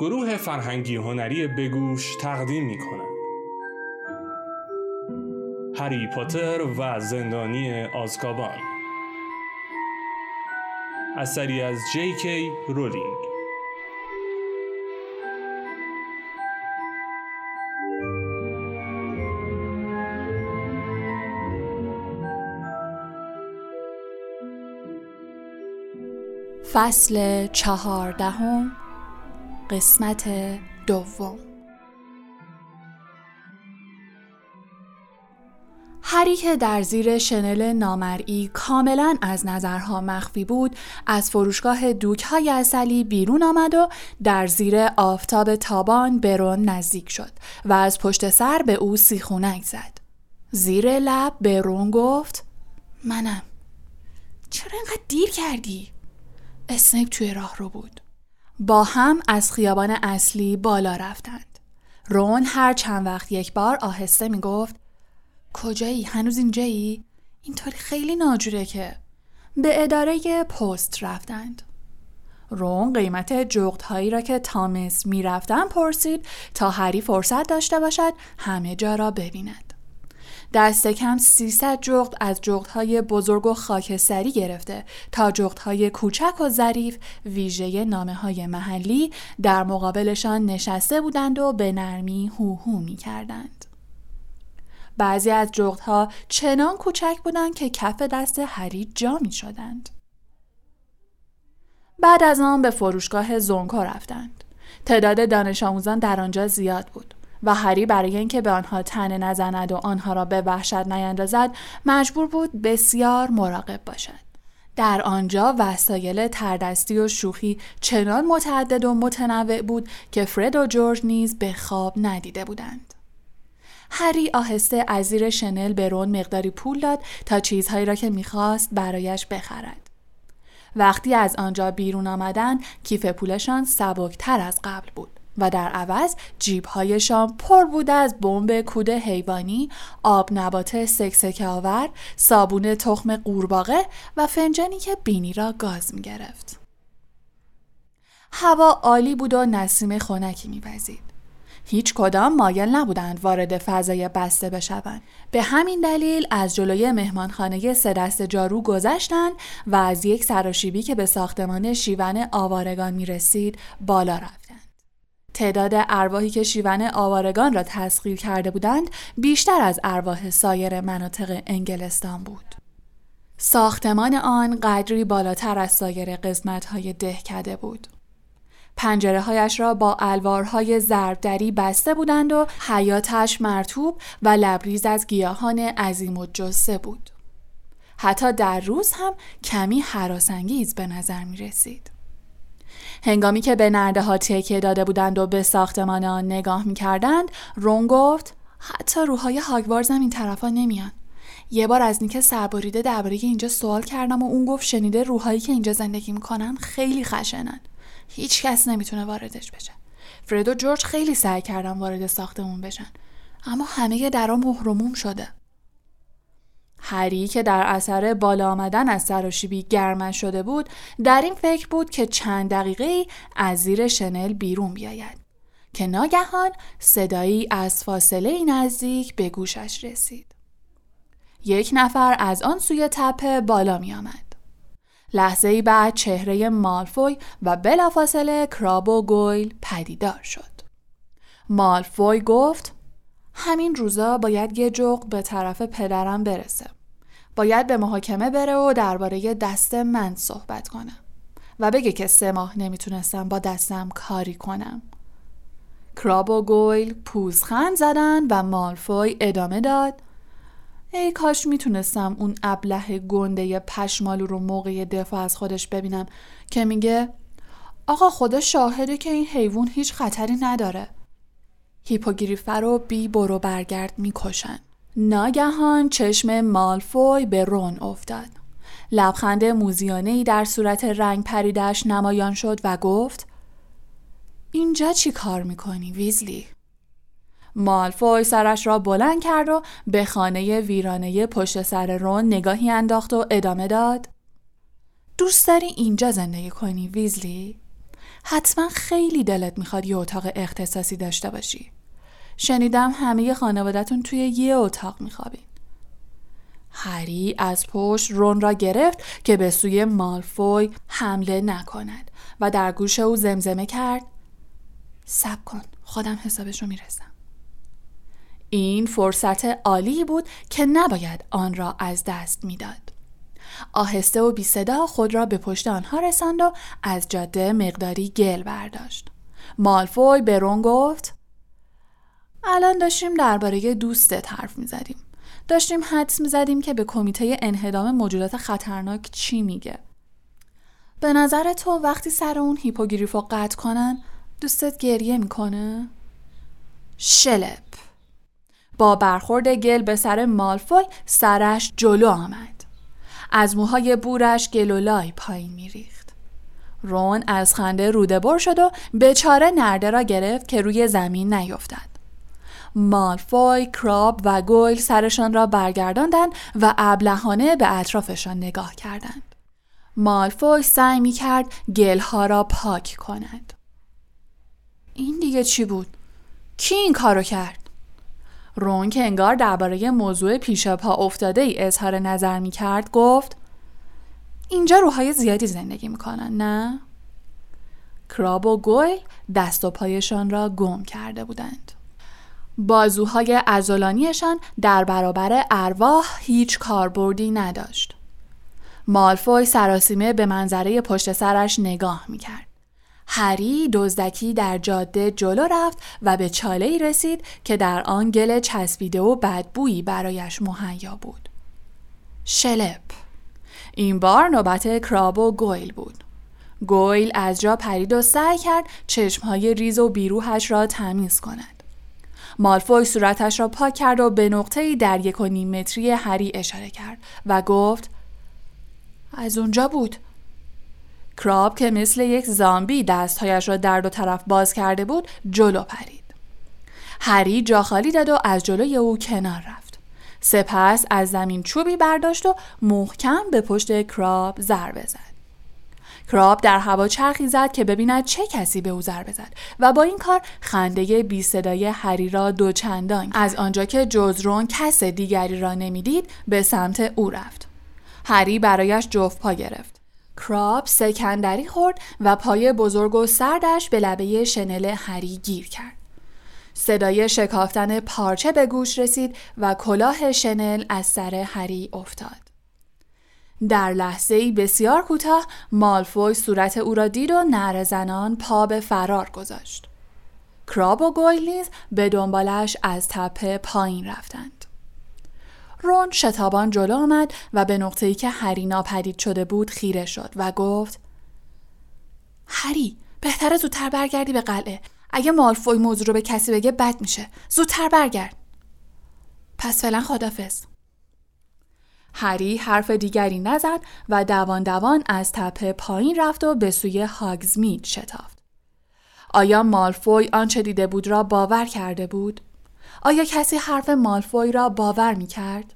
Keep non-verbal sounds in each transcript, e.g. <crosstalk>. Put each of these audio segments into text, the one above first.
گروه فرهنگی هنری بگوش تقدیم می کنند. هری پاتر و زندانی آزکابان اثری از جی کی رولینگ فصل چهاردهم قسمت دوم هری که در زیر شنل نامرئی کاملا از نظرها مخفی بود از فروشگاه دوک های اصلی بیرون آمد و در زیر آفتاب تابان برون نزدیک شد و از پشت سر به او سیخونک زد. زیر لب برون گفت منم چرا اینقدر دیر کردی؟ اسنیپ توی راه رو بود. با هم از خیابان اصلی بالا رفتند. رون هر چند وقت یک بار آهسته می گفت کجایی؟ هنوز اینجایی؟ اینطوری خیلی ناجوره که به اداره پست رفتند. رون قیمت جغت هایی را که تامس می رفتن پرسید تا هری فرصت داشته باشد همه جا را ببیند. دست کم 300 جغد از های بزرگ و خاکستری گرفته تا های کوچک و ظریف ویژه نامه های محلی در مقابلشان نشسته بودند و به نرمی هوهو می کردند. بعضی از ها چنان کوچک بودند که کف دست هری جا می شدند. بعد از آن به فروشگاه زونکو رفتند. تعداد دانش آموزان در آنجا زیاد بود. و هری برای اینکه به آنها تنه نزند و آنها را به وحشت نیندازد مجبور بود بسیار مراقب باشد. در آنجا وسایل تردستی و شوخی چنان متعدد و متنوع بود که فرد و جورج نیز به خواب ندیده بودند. هری آهسته از زیر شنل به رون مقداری پول داد تا چیزهایی را که می‌خواست برایش بخرد. وقتی از آنجا بیرون آمدن کیف پولشان سبکتر از قبل بود. و در عوض جیبهایشان پر بود از بمب کود حیوانی، آب نبات سکسک آور، صابون تخم قورباغه و فنجانی که بینی را گاز می گرفت. هوا عالی بود و نسیم خنکی میوزید. هیچ کدام مایل نبودند وارد فضای بسته بشوند. به همین دلیل از جلوی مهمانخانه سه دست جارو گذشتند و از یک سراشیبی که به ساختمان شیون آوارگان می رسید بالا رفت. تعداد ارواحی که شیون آوارگان را تسخیر کرده بودند بیشتر از ارواح سایر مناطق انگلستان بود. ساختمان آن قدری بالاتر از سایر قسمت های دهکده بود. پنجره هایش را با الوارهای ضربدری بسته بودند و حیاتش مرتوب و لبریز از گیاهان عظیم و جسه بود. حتی در روز هم کمی حراسانگیز به نظر می رسید. هنگامی که به نرده ها تکیه داده بودند و به ساختمان آن نگاه می کردند رون گفت حتی روحای هاگوارز هم این طرفا نمیان. یه بار از نیک سربریده درباره اینجا سوال کردم و اون گفت شنیده روحایی که اینجا زندگی می‌کنن خیلی خشنن. هیچ کس نمی‌تونه واردش بشه. فرد و جورج خیلی سعی کردن وارد ساختمون بشن. اما همه درا مهرموم شده. هری که در اثر بالا آمدن از سراشیبی گرمش شده بود در این فکر بود که چند دقیقه از زیر شنل بیرون بیاید که ناگهان صدایی از فاصله نزدیک به گوشش رسید یک نفر از آن سوی تپه بالا می آمد. لحظه ای بعد چهره مالفوی و بلافاصله کراب و گویل پدیدار شد. مالفوی گفت همین روزا باید یه جغ به طرف پدرم برسه. باید به محاکمه بره و درباره دست من صحبت کنم و بگه که سه ماه نمی‌تونستم با دستم کاری کنم. کراب و گویل پوزخند زدن و مالفوی ادامه داد ای کاش می‌تونستم اون ابله گنده پشمالو رو موقع دفاع از خودش ببینم که میگه آقا خدا شاهده که این حیوان هیچ خطری نداره هیپوگریفر رو بی برو برگرد می‌کشن ناگهان چشم مالفوی به رون افتاد لبخند موزیانه ای در صورت رنگ پریدش نمایان شد و گفت اینجا چی کار می‌کنی ویزلی؟ مالفوی سرش را بلند کرد و به خانه ویرانه پشت سر رون نگاهی انداخت و ادامه داد دوست داری اینجا زندگی کنی ویزلی؟ حتما خیلی دلت می‌خواد یه اتاق اختصاصی داشته باشی شنیدم همه خانوادتون توی یه اتاق میخوابین. هری از پشت رون را گرفت که به سوی مالفوی حمله نکند و در گوش او زمزمه کرد. سب کن خودم حسابش رو می‌رسم. این فرصت عالی بود که نباید آن را از دست می‌داد. آهسته و بی صدا خود را به پشت آنها رساند و از جاده مقداری گل برداشت. مالفوی به رون گفت الان داشتیم درباره دوستت حرف می‌زدیم. داشتیم حدس می‌زدیم که به کمیته انهدام موجودات خطرناک چی میگه. به نظر تو وقتی سر اون هیپوگریف رو قطع کنن دوستت گریه می‌کنه؟ شلپ. با برخورد گل به سر مالفوی سرش جلو آمد. از موهای بورش گلولای پایین میریخت. رون از خنده روده بر شد و چاره نرده را گرفت که روی زمین نیفتد. مالفوی، کراب و گویل سرشان را برگرداندند و ابلهانه به اطرافشان نگاه کردند. مالفوی سعی می کرد گلها را پاک کند. این دیگه چی بود؟ کی این کارو کرد؟ رون که انگار درباره موضوع پیش پا افتاده ای اظهار نظر می کرد گفت اینجا روحای زیادی زندگی می‌کنن نه؟ کراب و گویل دست و پایشان را گم کرده بودند. بازوهای ازولانیشان در برابر ارواح هیچ کاربردی نداشت. مالفوی سراسیمه به منظره پشت سرش نگاه می‌کرد. هری دزدکی در جاده جلو رفت و به چاله ای رسید که در آن گل چسبیده و بدبویی برایش مهیا بود. شلپ این بار نوبت کراب و گویل بود. گویل از جا پرید و سعی کرد چشمهای ریز و بیروهش را تمیز کند. مالفوی صورتش را پاک کرد و به نقطه‌ای در یک و نیم متری هری اشاره کرد و گفت از اونجا بود. کراب که مثل یک زامبی دستهایش را در دو طرف باز کرده بود جلو پرید. هری جا خالی داد و از جلوی او کنار رفت. سپس از زمین چوبی برداشت و محکم به پشت کراب ضربه زد. کراب در هوا چرخی زد که ببیند چه کسی به او ضربه زد و با این کار خنده بی صدای هری را دوچندان از آنجا که جزرون کس دیگری را نمی‌دید به سمت او رفت. هری برایش جفت پا گرفت. کراب سکندری خورد و پای بزرگ و سردش به لبه شنل هری گیر کرد. صدای شکافتن پارچه به گوش رسید و کلاه شنل از سر هری افتاد. در لحظه ای بسیار کوتاه مالفوی صورت او را دید و نر زنان پا به فرار گذاشت. کراب و گویلیز به دنبالش از تپه پایین رفتند. رون شتابان جلو آمد و به نقطه ای که هری ناپدید شده بود خیره شد و گفت هری بهتره زودتر برگردی به قلعه اگه مالفوی موضوع رو به کسی بگه بد میشه زودتر برگرد پس فعلا خدافز هری حرف دیگری نزد و دوان دوان از تپه پایین رفت و به سوی هاگزمید شتافت. آیا مالفوی آنچه دیده بود را باور کرده بود؟ آیا کسی حرف مالفوی را باور می کرد؟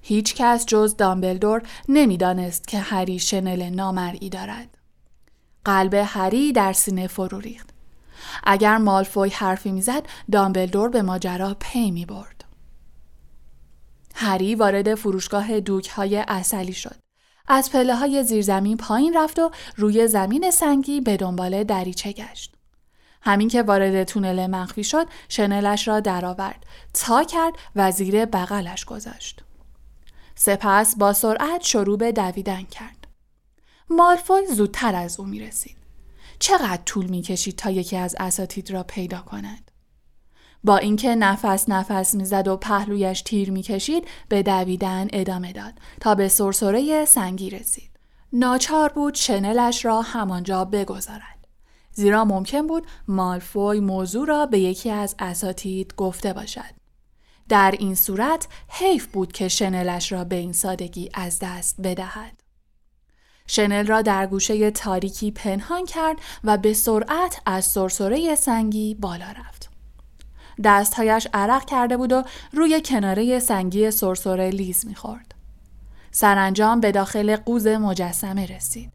هیچ کس جز دامبلدور نمی‌دانست که هری شنل نامرئی دارد. قلب هری در سینه فرو ریخت. اگر مالفوی حرفی می‌زد دامبلدور به ماجرا پی می برد. هری وارد فروشگاه دوک های اصلی شد. از پله های زیرزمین پایین رفت و روی زمین سنگی به دنبال دریچه گشت. همین که وارد تونل مخفی شد شنلش را درآورد تا کرد و زیر بغلش گذاشت. سپس با سرعت شروع به دویدن کرد. مالفوی زودتر از او می رسید. چقدر طول می کشید تا یکی از اساتید را پیدا کند؟ با اینکه نفس نفس می‌زد و پهلویش تیر می‌کشید به دویدن ادامه داد تا به سرسره سنگی رسید. ناچار بود شنلش را همانجا بگذارد. زیرا ممکن بود مالفوی موضوع را به یکی از اساتید گفته باشد. در این صورت حیف بود که شنلش را به این سادگی از دست بدهد. شنل را در گوشه تاریکی پنهان کرد و به سرعت از سرسره سنگی بالا رفت. دستهایش عرق کرده بود و روی کناره سنگی سرسره لیز می‌خورد. سرانجام به داخل قوز مجسمه رسید.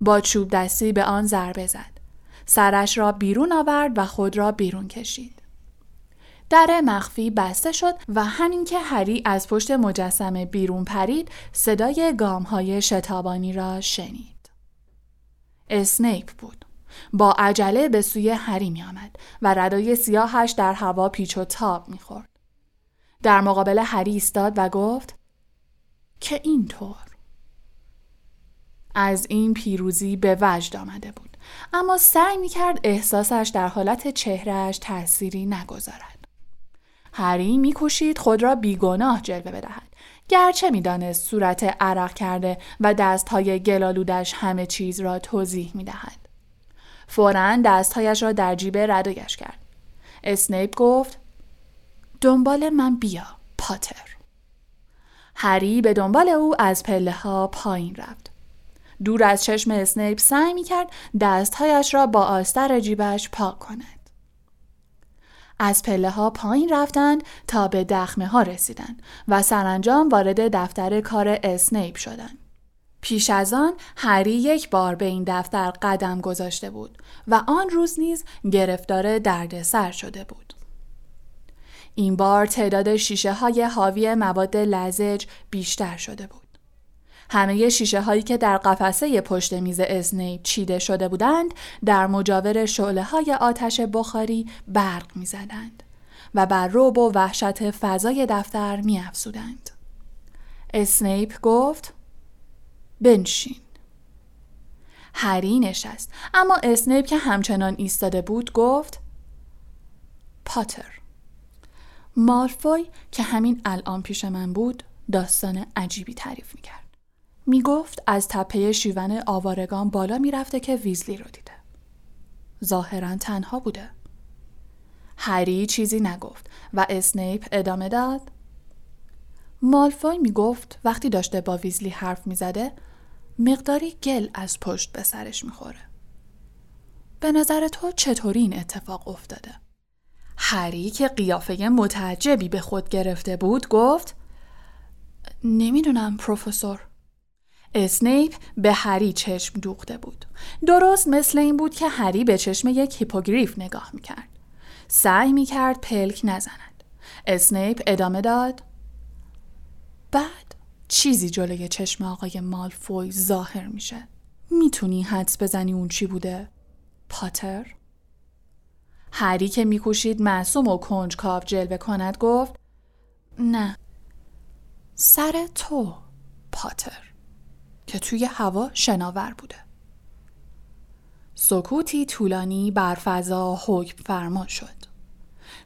با چوب دستی به آن ضربه زد. سرش را بیرون آورد و خود را بیرون کشید. در مخفی بسته شد و همین که هری از پشت مجسمه بیرون پرید صدای گام های شتابانی را شنید. اسنیپ بود. با عجله به سوی هری می آمد و ردای سیاهش در هوا پیچ و تاب می خورد. در مقابل هری ایستاد و گفت که اینطور؟ از این پیروزی به وجد آمده بود اما سعی می کرد احساسش در حالت چهرهش تأثیری نگذارد. هری میکوشید خود را بیگناه جلوه بدهد گرچه می‌دانست صورت عرق کرده و دستهای گلالودش همه چیز را توضیح می‌دهد. فورا دستهایش را در جیب ردایش کرد. اسنیپ گفت دنبال من بیا پاتر. هری به دنبال او از پله ها پایین رفت. دور از چشم اسنیپ سعی می کرد دستهایش را با آستر جیبش پاک کند. از پله ها پایین رفتند تا به دخمه ها رسیدند و سرانجام وارد دفتر کار اسنیپ شدند. پیش از آن هری یک بار به این دفتر قدم گذاشته بود و آن روز نیز گرفتار دردسر شده بود. این بار تعداد شیشه های حاوی مواد لزج بیشتر شده بود. همه شیشه هایی که در قفسه پشت میز اسنیپ چیده شده بودند در مجاور شعله های آتش بخاری برق می زدند و بر روب و وحشت فضای دفتر می افزودند. اسنیپ گفت بنشین. هری نشست اما اسنیپ که همچنان ایستاده بود گفت پاتر مالفوی که همین الان پیش من بود داستان عجیبی تعریف می کرد. می گفت از تپه شیون آوارگان بالا می رفته که ویزلی رو دیده. ظاهرا تنها بوده. هری چیزی نگفت و اسنیپ ادامه داد. مالفوی می گفت وقتی داشته با ویزلی حرف می زده مقداری گل از پشت به سرش می خوره. به نظر تو چطوری این اتفاق افتاده؟ هری که قیافه متعجبی به خود گرفته بود گفت نمی‌دونم پروفسور اسنیپ به هری چشم دوخته بود. درست مثل این بود که هری به چشم یک هیپوگریف نگاه می‌کرد. سعی می‌کرد پلک نزند. اسنیپ ادامه داد. بعد چیزی جلوی چشم آقای مالفوی ظاهر میشه. می‌تونی حدس بزنی اون چی بوده؟ پاتر؟ هری که میکوشید معصوم و کنجکاو جلوه کند گفت نه سر تو پاتر که توی هوا شناور بوده. سکوتی طولانی بر فضا حکم فرما شد.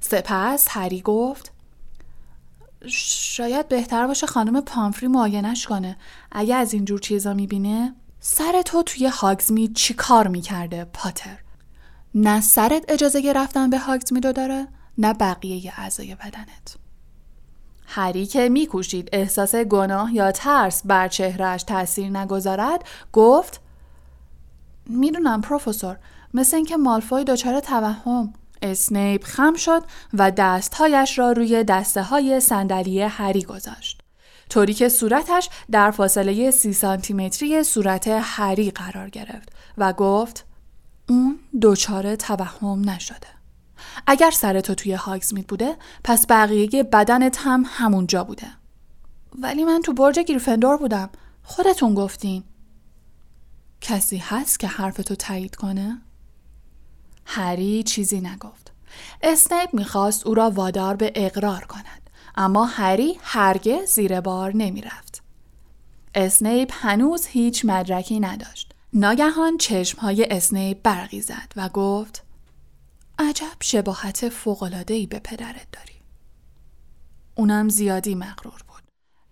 سپس هری گفت شاید بهتر باشه خانم پامفری معاینش کنه. اگه از اینجور چیزا می‌بینه سر تو توی هاگزمی چی کار می‌کرده پاتر؟ نه سرت اجازه گرفتن به هاگزمی رو داره نه بقیه اعضای بدنت. هری که میکوشید احساس گناه یا ترس بر چهرهش تاثیر نگذارد گفت می‌دونم پروفسور مثل اینکه مالفوی دچار توهم اسنیپ خم شد و دستهایش را روی دسته های صندلی هری گذاشت. طوری که صورتش در فاصله سی سانتیمتری صورت هری قرار گرفت و گفت اون دچار توهم نشده. اگر سر تو توی هاگزمید بوده پس بقیه بدنت هم همونجا بوده. ولی من تو برج گریفندور بودم. خودتون گفتین. کسی هست که حرف تو تایید کنه؟ هری چیزی نگفت اسنیپ می‌خواست او را وادار به اقرار کند اما هری هرگز زیر بار نمی‌رفت اسنیپ هنوز هیچ مدرکی نداشت ناگهان چشمهای اسنیپ برقی زد و گفت عجب شباهت فوق‌العاده‌ای به پدرت داری. اونم زیادی مغرور بود.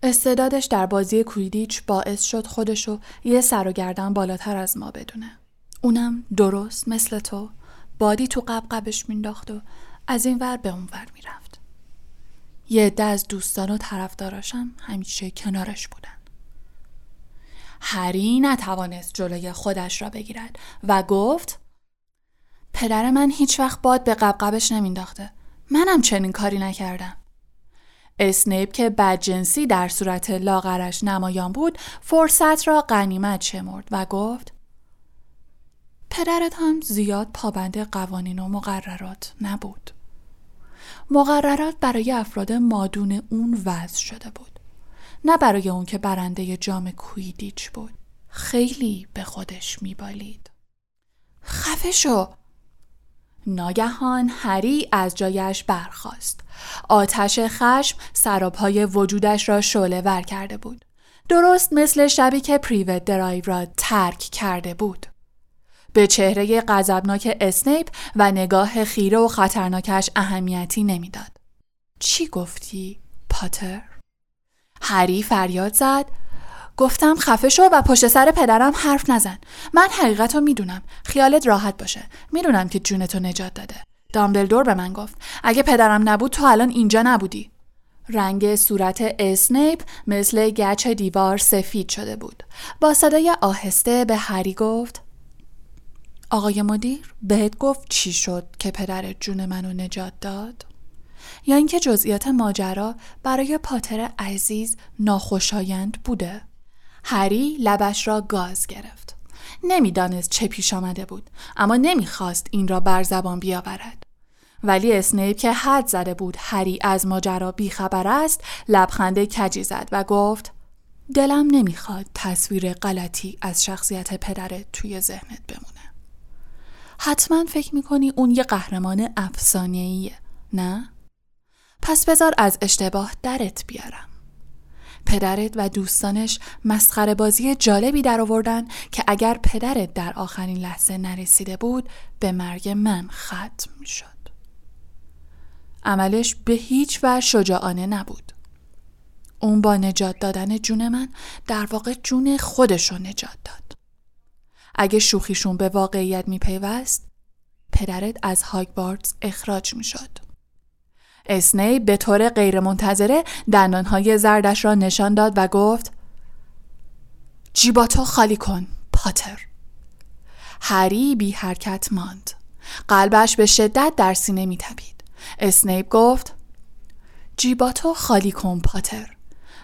استعدادش در بازی کویدیچ باعث شد خودشو یه سر و گردن بالاتر از ما بدونه. اونم درست مثل تو بادی تو قبقبش مینداخت و از این ور به اون ور می‌رفت. یه عده از دوستان و طرفداراشم همیشه کنارش بودن. هری نتوانست جلوی خودش را بگیرد و گفت پدر من هیچ وقت باد به قبقبش نمینداخته. منم چنین کاری نکردم. اسنیپ که بدجنسی در صورت لاغرش نمایان بود فرصت را قنیمت شمرد و گفت پدرت هم زیاد پابند قوانین و مقررات نبود. مقررات برای افراد مادون اون وضع شده بود. نه برای اون که برنده جام کویدیچ بود. خیلی به خودش میبالید. خفه شو! ناگهان هری از جایش برخاست. آتش خشم سراپای وجودش را شعله ور کرده بود. درست مثل شبی که پریوت درایو را ترک کرده بود. به چهره غضبناک اسنیپ و نگاه خیره و خطرناکش اهمیتی نمی‌داد. چی گفتی؟ پاتر؟ هری فریاد زد. گفتم خفه شو و پشت سر پدرم حرف نزن. من حقیقت رو می‌دونم. خیالت راحت باشه. می‌دونم که جونتو نجات داده. دامبلدور به من گفت. اگه پدرم نبود تو الان اینجا نبودی. رنگ صورت اسنیپ مثل گچ دیوار سفید شده بود. با صدای آهسته به هری گفت آقای مدیر بهت گفت چی شد که پدر جون منو نجات داد؟ یا اینکه جزئیات ماجرا برای پاتر عزیز ناخوشایند بوده؟ هری لبش را گاز گرفت. نمی‌دانست چه پیش آمده بود اما نمی‌خواست این را بر زبان بیاورد. ولی اسنیپ که حد زده بود هری از ماجرا بیخبر است لبخند کجی زد و گفت دلم نمی‌خواد تصویر غلطی از شخصیت پدرت توی ذهنت بمونه. حتما فکر می‌کنی اون یه قهرمان افسانه‌ایه نه؟ پس بذار از اشتباه درت بیارم. پدرت و دوستانش مسخره بازی جالبی در آوردن که اگر پدرت در آخرین لحظه نرسیده بود به مرگ من ختم شد. عملش به هیچ و شجاعانه نبود. اون با نجات دادن جون من در واقع جون خودشو نجات داد. اگه شوخیشون به واقعیت میپیوست پدرت از هاگوارتس اخراج می‌شد. اسنی به طور غیرمنتظره دندانهای زردش را نشان داد و گفت جیباتو خالی کن پاتر. هری بی حرکت ماند. قلبش به شدت در سینه میتپید. اسنیپ گفت جیباتو خالی کن پاتر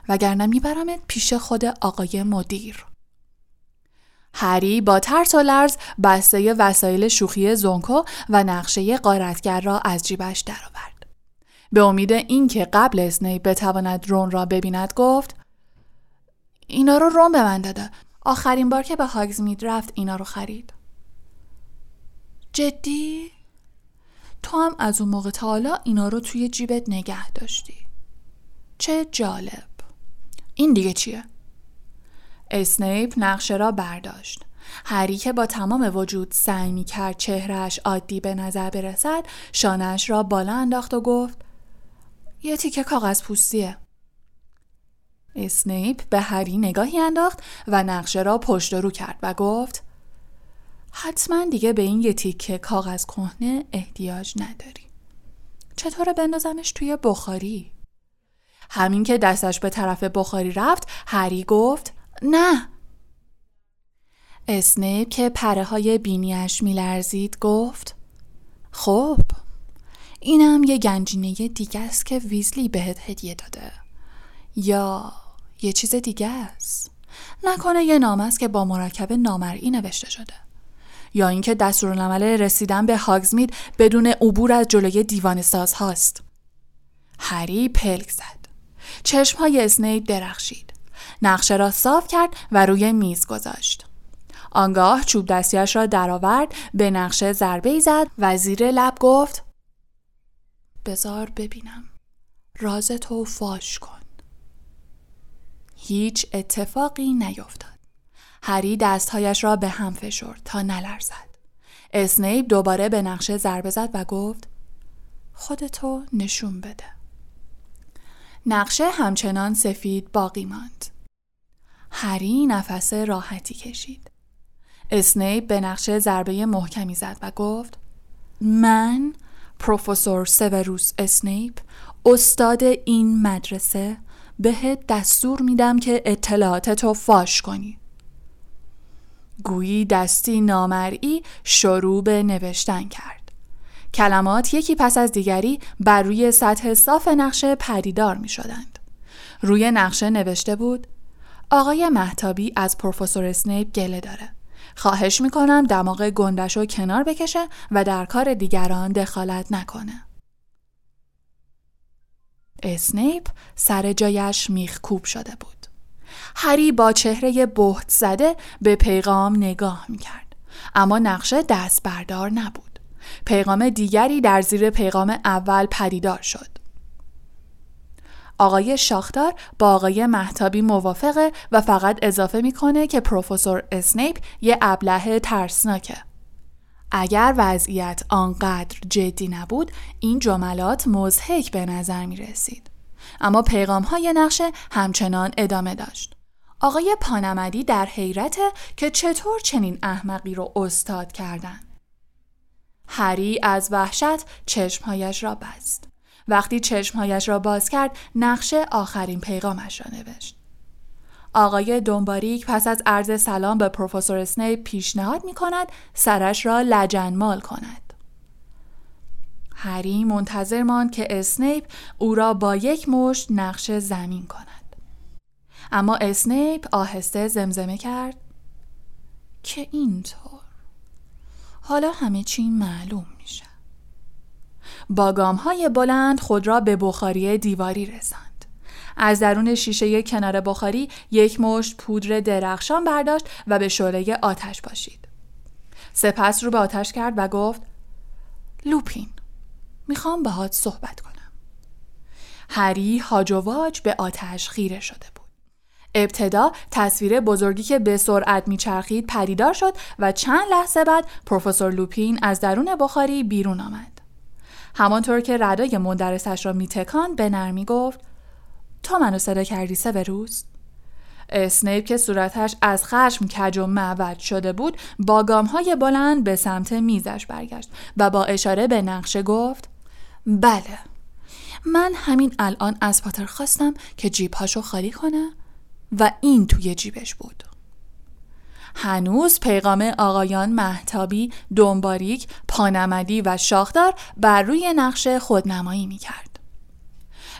وگرنه میبرمت پیش خود آقای مدیر. هری با ترس و لرز بسته وسایل شوخی زونکو و نقشه قارتگر را از جیبش درآورد. به امید اینکه قبل اسنیپ بتواند رون را ببیند گفت اینا رو رون به من داده. آخرین بار که به هاگزمید رفت اینا رو خرید. جدی؟ تو هم از اون موقع تا حالا اینا رو توی جیبت نگه داشتی. چه جالب. این دیگه چیه؟ اسنیپ نقشه را برداشت. هری که با تمام وجود سعی می کرد چهرش عادی به نظر برسد شانش را بالا انداخت و گفت یه تیکه کاغذ پوستیه. اسنیپ به هری نگاهی انداخت و نقشه را پشت رو کرد و گفت حتما دیگه به این یه تیکه کاغذ کهنه احتیاج نداری. چطور بندازمش توی بخاری؟ همین که دستش به طرف بخاری رفت هری گفت نه. اسنیپ که پره های بینیش میلرزید گفت خب اینم یه گنجینه دیگه است که ویزلی بهت هدیه داده. یا یه چیز دیگه است. نکنه یه نام است که با مرکب نامرئی نوشته شده. یا اینکه دستورالعمل رسیدن به هاگزمید بدون عبور از جلوی دیوان ساز هاست هری پلک زد. چشم های اسنیپ درخشید. نقشه را صاف کرد و روی میز گذاشت. آنگاه چوب دستیش را درآورد به نقشه ضربه ای زد و زیر لب گفت بزار ببینم. راز تو فاش کن. هیچ اتفاقی نیفتاد هری دستهایش را به هم فشرد تا نلرزد. اسنیپ دوباره به نقشه ضربه زد و گفت خودتو نشون بده. نقشه همچنان سفید باقی ماند. هری نفس راحتی کشید. اسنیپ به نقشه ضربه محکمی زد و گفت من پروفسور سوروس اسنیپ استاد این مدرسه بهت دستور میدم که اطلاعاتتو فاش کنی. گویی دستی نامرئی شروع به نوشتن کرد. کلمات یکی پس از دیگری بر روی سطح صاف نقشه پدیدار می شدند. روی نقشه نوشته بود آقای محتابی از پروفسور اسنیپ گله داره خواهش می‌کنم دماغ گندش رو کنار بکشه و در کار دیگران دخالت نکنه. اسنیپ سر جایش میخکوب شده بود. هری با چهره بهت زده به پیغام نگاه می‌کرد. اما نقشه دست بردار نبود. پیغام دیگری در زیر پیغام اول پدیدار شد. آقای شاختار با آقای محتابی موافقه و فقط اضافه می‌کنه که پروفسور اسنیپ یه ابله ترسناکه. اگر وضعیت آنقدر جدی نبود این جملات مزهک به نظر می رسید. اما پیغام های نقشه همچنان ادامه داشت. آقای پانمدی در حیرته که چطور چنین احمقی رو استاد کردن. هری از وحشت چشمهایش را بست. وقتی چشمهایش را باز کرد نقشه آخرین پیغامش را نوشت. آقای دنباریک پس از عرض سلام به پروفسور اسنیپ پیشنهاد می کند سرش را لجنمال کند. هری منتظر ماند که اسنیپ او را با یک مشت نقش زمین کند. اما اسنیپ آهسته زمزمه کرد که اینطور حالا همه چی معلوم. با گام های بلند خود را به بخاری دیواری رساند. از درون شیشه کنار بخاری یک مشت پودر درخشان برداشت و به شعله آتش پاشید. سپس رو به آتش کرد و گفت لوپین می‌خوام باهات صحبت کنم. هری هاج به آتش خیره شده بود. ابتدا تصویر بزرگی که به سرعت میچرخید پدیدار شد و چند لحظه بعد پروفسور لوپین از درون بخاری بیرون آمد. همانطور که ردای مندرسش را میتکان به نرمی گفت تو منو صدا کردی روز؟ اسنیپ که صورتش از خشم کج و معود شده بود با گام های بلند به سمت میزش برگشت و با اشاره به نقشه گفت بله من همین الان از پاتر خواستم که جیبهاشو خالی کنه و این توی جیبش بود هنوز پیغام آقایان محتابی، دنباریک، پانمدی و شاخدار بر روی نقشه خودنمایی می کرد.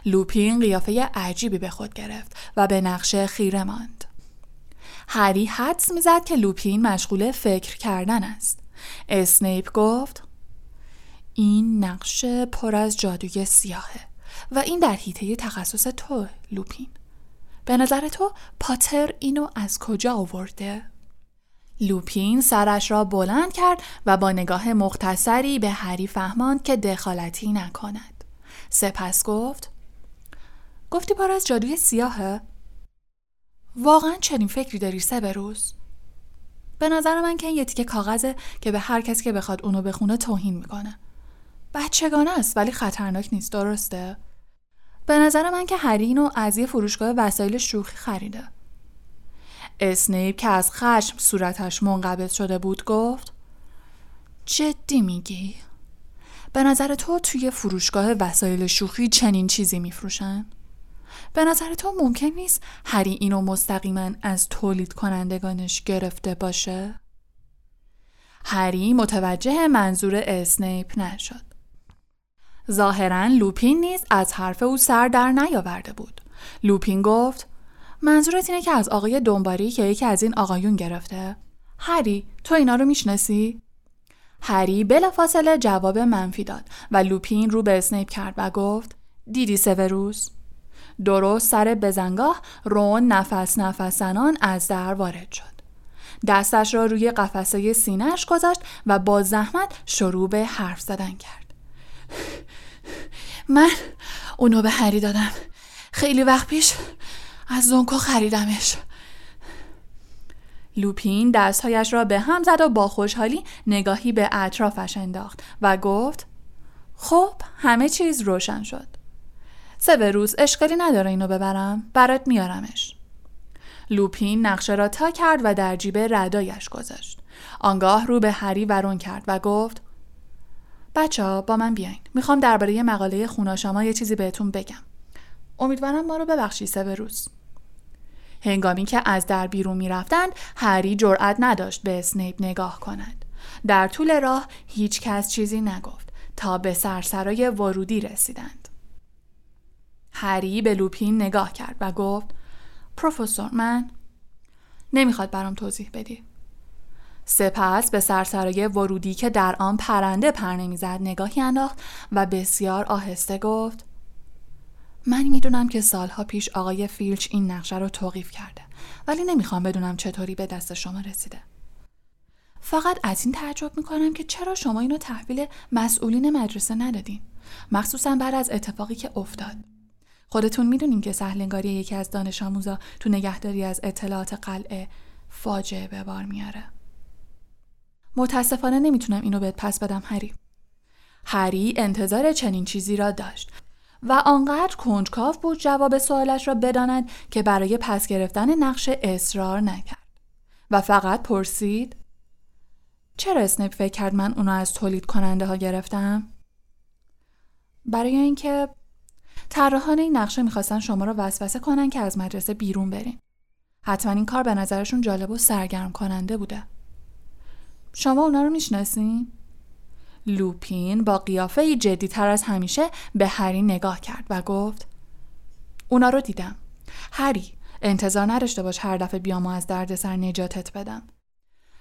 لوپین قیافه عجیبی به خود گرفت و به نقشه خیره ماند. هری حدس می‌زد که لوپین مشغول فکر کردن است. اسنیپ گفت این نقشه پر از جادوی سیاهه و این در حیطه تخصص تو لوپین. به نظر تو پاتر اینو از کجا آورده؟ لوپین سرش را بلند کرد و با نگاه مختصری به هری فهماند که دخالتی نکند. سپس گفت گفتی پر از جادوی سیاهه؟ واقعا چنین فکری داری سه روز؟ به نظر من که این یه تیکه کاغذه که به هر کسی که بخواد اونو بخونه توهین می‌کنه. بچگانه است ولی خطرناک نیست درسته؟ به نظر من که هری اینو از یه فروشگاه وسایل شوخی خریده. اسنیپ که از خشم صورتش منقبض شده بود گفت جدی میگی؟ به نظر تو توی فروشگاه وسایل شوخی چنین چیزی میفروشن؟ به نظر تو ممکن نیست هری اینو مستقیما از تولید کنندگانش گرفته باشه؟ هری متوجه منظور اسنیپ نشد. ظاهرا لوپین نیز از حرف او سر در نیاورده بود. لوپین گفت منظورت اینه که از آقای دنباری که یکی از این آقایون گرفته؟ هری تو اینا رو می‌شناسی؟ هری بلافاصله جواب منفی داد و لوپین رو به اسنیپ کرد و گفت دیدی سوروس؟ درست سر بزنگاه رون نفس نفسنان از در وارد شد. دستش را روی قفسه سینهش گذاشت و با زحمت شروع به حرف زدن کرد. <laughs> من اونو به هری دادم. خیلی وقت پیش از زونکو خریدمش. لوپین دستهایش را به هم زد و با خوشحالی نگاهی به اطرافش انداخت و گفت خب همه چیز روشن شد. روز اشکالی نداره اینو ببرم برات میارمش لوپین نقشه را تا کرد و در جیب ردایش گذاشت آنگاه رو به هری ورون کرد و گفت بچه ها با من بیاین می‌خوام درباره مقاله خوناشما یه چیزی بهتون بگم امیدوارم ما رو ببخشی روز. هنگامی که از در بیرون می‌رفتند هری جرأت نداشت به اسنیپ نگاه کند. در طول راه هیچ کس چیزی نگفت تا به سرسرای ورودی رسیدند. هری به لوپین نگاه کرد و گفت پروفسور من نمی‌خواد برام توضیح بدی. سپس به سرسرای ورودی که در آن پرنده پر نمی‌زد نگاهی انداخت و بسیار آهسته گفت من می‌دونم که سالها پیش آقای فیلچ این نقشه رو توقیف کرده ولی نمی‌خوام بدونم چطوری به دست شما رسیده. فقط از این تعجب می‌کنم که چرا شما اینو تحویل مسئولین مدرسه ندادین؟ مخصوصا بعد از اتفاقی که افتاد. خودتون می‌دونین که سهلنگاری یکی از دانش آموزا تو نگهداری از اطلاعات قلعه فاجعه به بار میاره متاسفانه نمی‌تونم اینو بهت پس بدم هری. هری انتظار چنین چیزی را داشت. و آنقدر کنجکاو بود جواب سوالش را بداند که برای پس گرفتن نقشه اصرار نکرد و فقط پرسید چرا اسنیپ فکر کرد من اونو از تولید کننده ها گرفتم؟ برای اینکه طراحان این نقشه می‌خواستن شما رو وسوسه کنن که از مدرسه بیرون برین. حتما این کار به نظرشون جالب و سرگرم کننده بوده. شما اونا رو می‌شناسین؟ لوپین با قیافه جدی تر از همیشه به هری نگاه کرد و گفت اونا رو دیدم. هری انتظار نداشته باش هر دفعه بیام و از دردسر نجاتت بدم.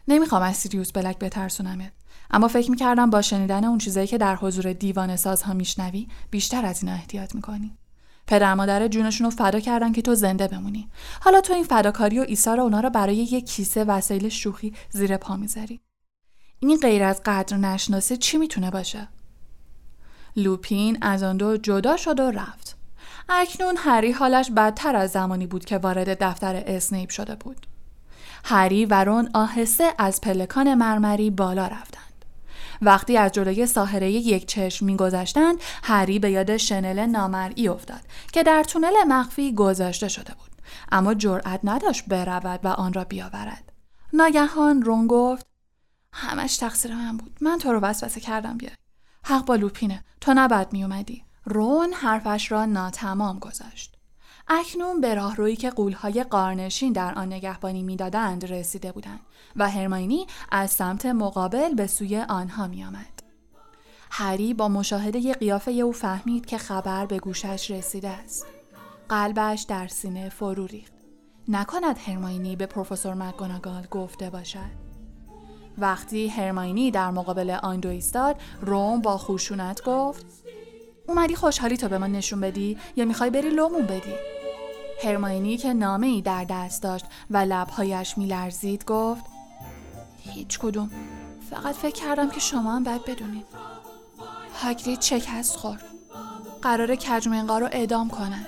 نمی‌خوام از سیریوس بلک بترسونمت اما فکر می‌کردم با شنیدن اون چیزایی که در حضور دیوان سازها میشنوی بیشتر از اینا احتیاط می‌کنی پدر مادر جونشون رو فدا کردن که تو زنده بمونی حالا تو این فداکاری و ایثار اونا رو برای یک کیسه وسایل شوخی زیر پا می‌ذاری این غیر از قدر نشناسه چی می‌تونه باشه؟ لوپین از آن دو جدا شد و رفت. اکنون هری حالش بدتر از زمانی بود که وارد دفتر اسنیپ شده بود. هری و رون آهسته از پلکان مرمری بالا رفتند. وقتی از جلوی ساحره یک چشم میگذشتند هری به یاد شنل نامرئی افتاد که در تونل مخفی گذاشته شده بود. اما جرأت نداشت برود و آن را بیاورد. ناگهان رون گفت همش تقصیر من بود من تو رو وسوسه کردم بیای حق با لوپینه تو نباید میومدی رون حرفش را ناتمام گذاشت اکنون به راهرویی که قولهای قارنشین در آن نگهبانی می‌دادند رسیده بودند و هرماینی از سمت مقابل به سوی آنها میآمد. هری با مشاهده قیافه او فهمید که خبر به گوشش رسیده است. قلبش در سینه فرو ریخت. نکند هرماینی به پروفسور مکگوناگال گفته باشد. وقتی هرماینی در مقابل آن دو ایستاد، روم با خوشونت گفت: اومدی خوشحالی تا به من نشون بدی یا می‌خوای بری لومون بدی؟ هرماینی که نامه ای در دست داشت و لبهایش میلرزید گفت هیچ کدوم. فقط فکر کردم که شما هم باید بدونید هاگرید شکست خورد. قرار کجمنقا رو اعدام کنن.